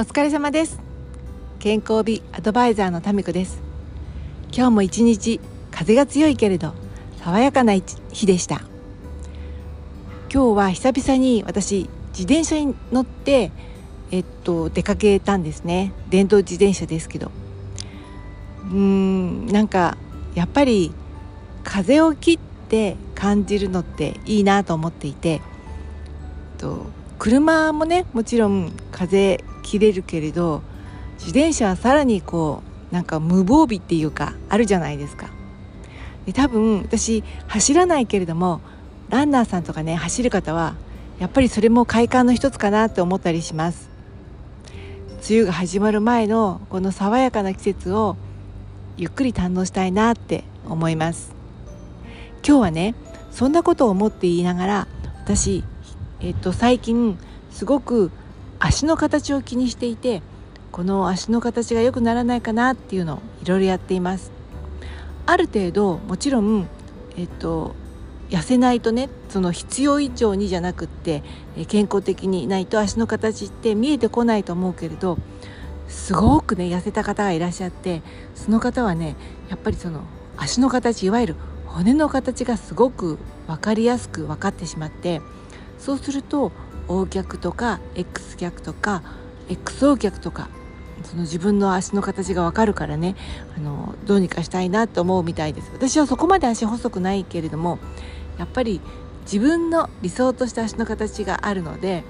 お疲れ様です。健康美アドバイザーのタミコです。今日も一日風が強いけれど爽やかな日でした。今日は久々に私自転車に乗ってえっと出かけたんですね。電動自転車ですけど。うーんなんかやっぱり風を切って感じるのっていいなと思っていて。と車もねもちろん風切れるけれど自転車はさらにこうなんか無防備っていうかあるじゃないですか。で多分私走らないけれどもランナーさんとかね走る方はやっぱりそれも快感の一つかなって思ったりします。梅雨が始まる前のこの爽やかな季節をゆっくり堪能したいなって思います。今日はねそんなことを思って言いながら私、えっと、最近すごく足の形を気にしていてこの足の形が良くならないかなっていうのをいろいろやっています。ある程度もちろん、えっと、痩せないとねその必要以上にじゃなくって健康的にないと足の形って見えてこないと思うけれどすごくね痩せた方がいらっしゃってその方はねやっぱりその足の形いわゆる骨の形がすごく分かりやすく分かってしまってそうすると O 脚とか X 脚とか XO 脚とかその自分の足の形がわかるからねあのどうにかしたいなと思うみたいです。私はそこまで足細くないけれどもやっぱり自分の理想とした足の形があるので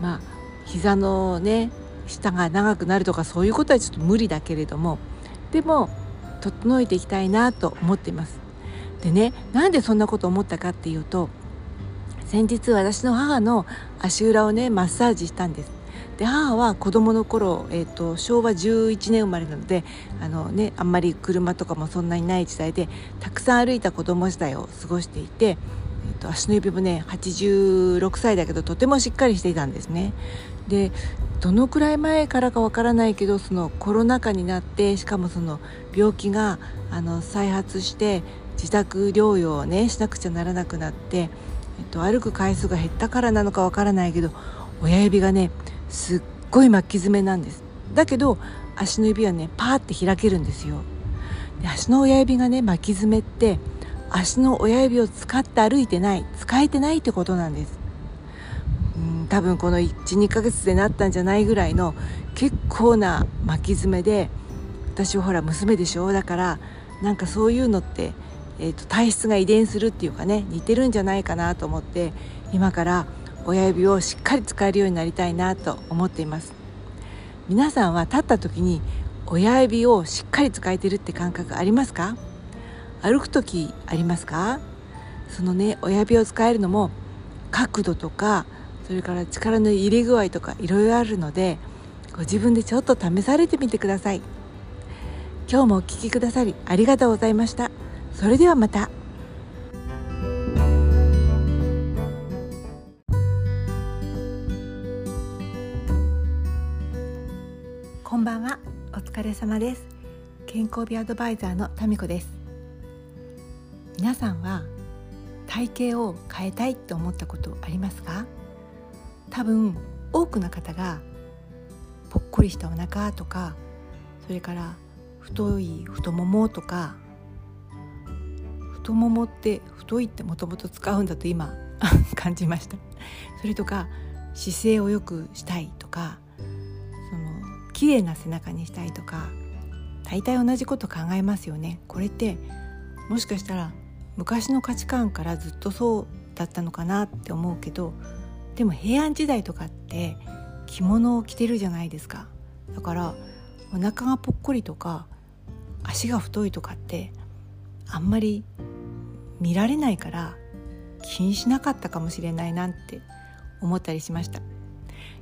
まあ膝のね下が長くなるとかそういうことはちょっと無理だけれどもでも整えていきたいなと思っています。でねなんでそんなこと思ったかっていうと先日私の母の足裏をねマッサージしたんですで母は子供の頃、えーと、昭和11年生まれなのであの、ね、あんまり車とかもそんなにない時代でたくさん歩いた子供時代を過ごしていて、えーと、と足の指もね86歳だけどとてもしっかりしていたんですね。でどのくらい前からかわからないけどそのコロナ禍になってしかもその病気があの再発して自宅療養をねしなくちゃならなくなって、えっと、歩く回数が減ったからなのかわからないけど親指がねすっごい巻き爪なんです。だけど足の指はねパーって開けるんですよ。で足の親指がね巻き爪って足の親指を使って歩いてない使えてないってことなんです。うん多分この12ヶ月でなったんじゃないぐらいの結構な巻き爪で私はほら娘でしょ？だからなんかそういうのって、えーと体質が遺伝するっていうかね似てるんじゃないかなと思って今から親指をしっかり使えるようになりたいなと思っています。皆さんは立った時に親指をしっかり使えてるって感覚ありますか？歩く時ありますか？そのね親指を使えるのも角度とかそれから力の入れ具合とかいろいろあるのでご自分でちょっと試されてみてください。今日もお聴きくださりありがとうございました。それではまた。こんばんは。お疲れ様です。健康美アドバイザーのタミコです。皆さんは体型を変えたいって思ったことありますか？多分多くの方がぽっこりしたお腹とかそれから太い太ももとか太ももって太いってもともと使うんだと今 感じました。それとか姿勢を良くしたいとかその綺麗な背中にしたいとか大体同じこと考えますよね。これってもしかしたら昔の価値観からずっとそうだったのかなって思うけどでも平安時代とかって着物を着てるじゃないですか。だからお腹がぽっこりとか足が太いとかってあんまり見られないから気にしなかったかもしれないなんて思ったりしました。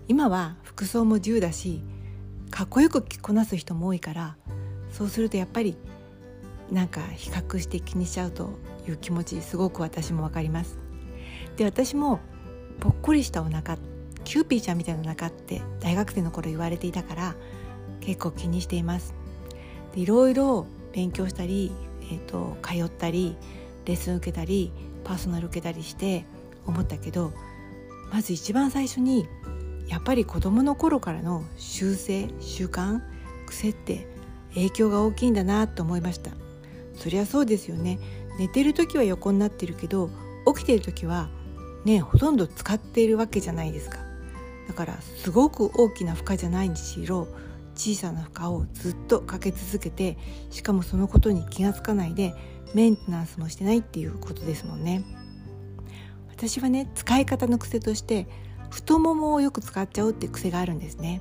今は服装も自由だしかっこよく着こなす人も多いからそうするとやっぱりなんか比較して気にしちゃうという気持ちすごく私も分かります。で私もぽっこりしたお腹キューピーちゃんみたいなお腹って大学生の頃言われていたから結構気にしています。でいろいろ勉強したり、えー、と通ったりレッスン受けたりパーソナル受けたりして思ったけどまず一番最初にやっぱり子どもの頃からの習性習慣癖って影響が大きいんだなと思いました。そりゃそうですよね。寝てる時は横になってるけど起きてる時はねほとんど使っているわけじゃないですか。だからすごく大きな負荷じゃないにしろ小さな負荷をずっとかけ続けてしかもそのことに気が付かないでメンテナンスもしてないっていうことですもんね。私はね使い方の癖として太ももをよく使っちゃうってう癖があるんですね。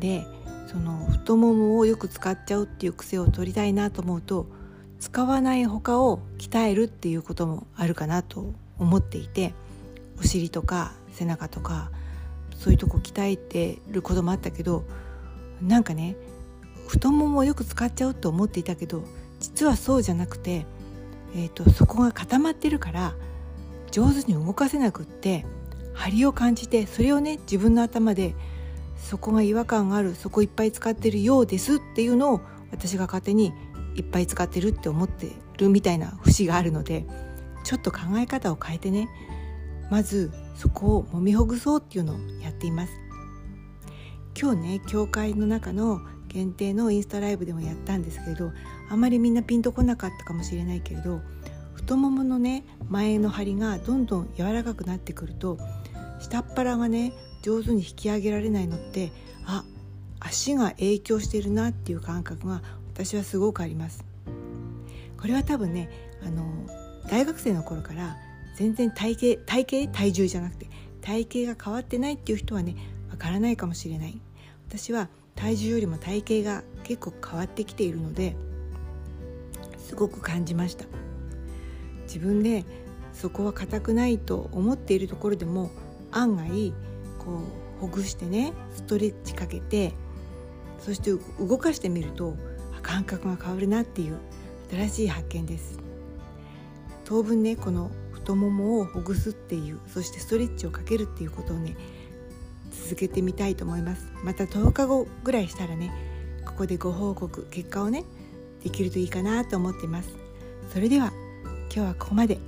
でその太ももをよく使っちゃうっていう癖を取りたいなと思うと使わない他を鍛えるっていうこともあるかなと思っていてお尻とか背中とかそういうとこ鍛えてることもあったけどなんかね太ももをよく使っちゃうと思っていたけど実はそうじゃなくて、えーと、そこが固まってるから上手に動かせなくって張りを感じてそれをね自分の頭でそこが違和感があるそこいっぱい使ってるようですっていうのを私が勝手にいっぱい使ってるって思ってるみたいな節があるのでちょっと考え方を変えてねまずそこを揉みほぐそうっていうのをやっています。今日ね教会の中の限定のインスタライブでもやったんですけどあまりみんなピンとこなかったかもしれないけれど太もものね前の張りがどんどん柔らかくなってくると下っ腹がね上手に引き上げられないのってあ足が影響してるなっていう感覚が私はすごくあります。これは多分ねあの大学生の頃から全然体型体型体重じゃなくて体型が変わってないっていう人はねからないかもしれない。私は体重よりも体型が結構変わってきているのですごく感じました。自分でそこは硬くないと思っているところでも案外こうほぐしてねストレッチかけてそして動かしてみると感覚が変わるなっていう新しい発見です。当分ねこの太ももをほぐすっていうそしてストレッチをかけるっていうことをね続けてみたいと思います。また10日後ぐらいしたらねここでご報告結果をねできるといいかなと思っています。それでは今日はここまで。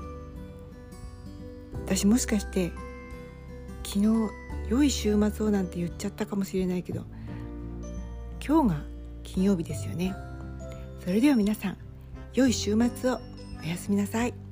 私もしかして昨日良い週末をなんて言っちゃったかもしれないけど今日が金曜日ですよね。それでは皆さん良い週末をおやすみなさい。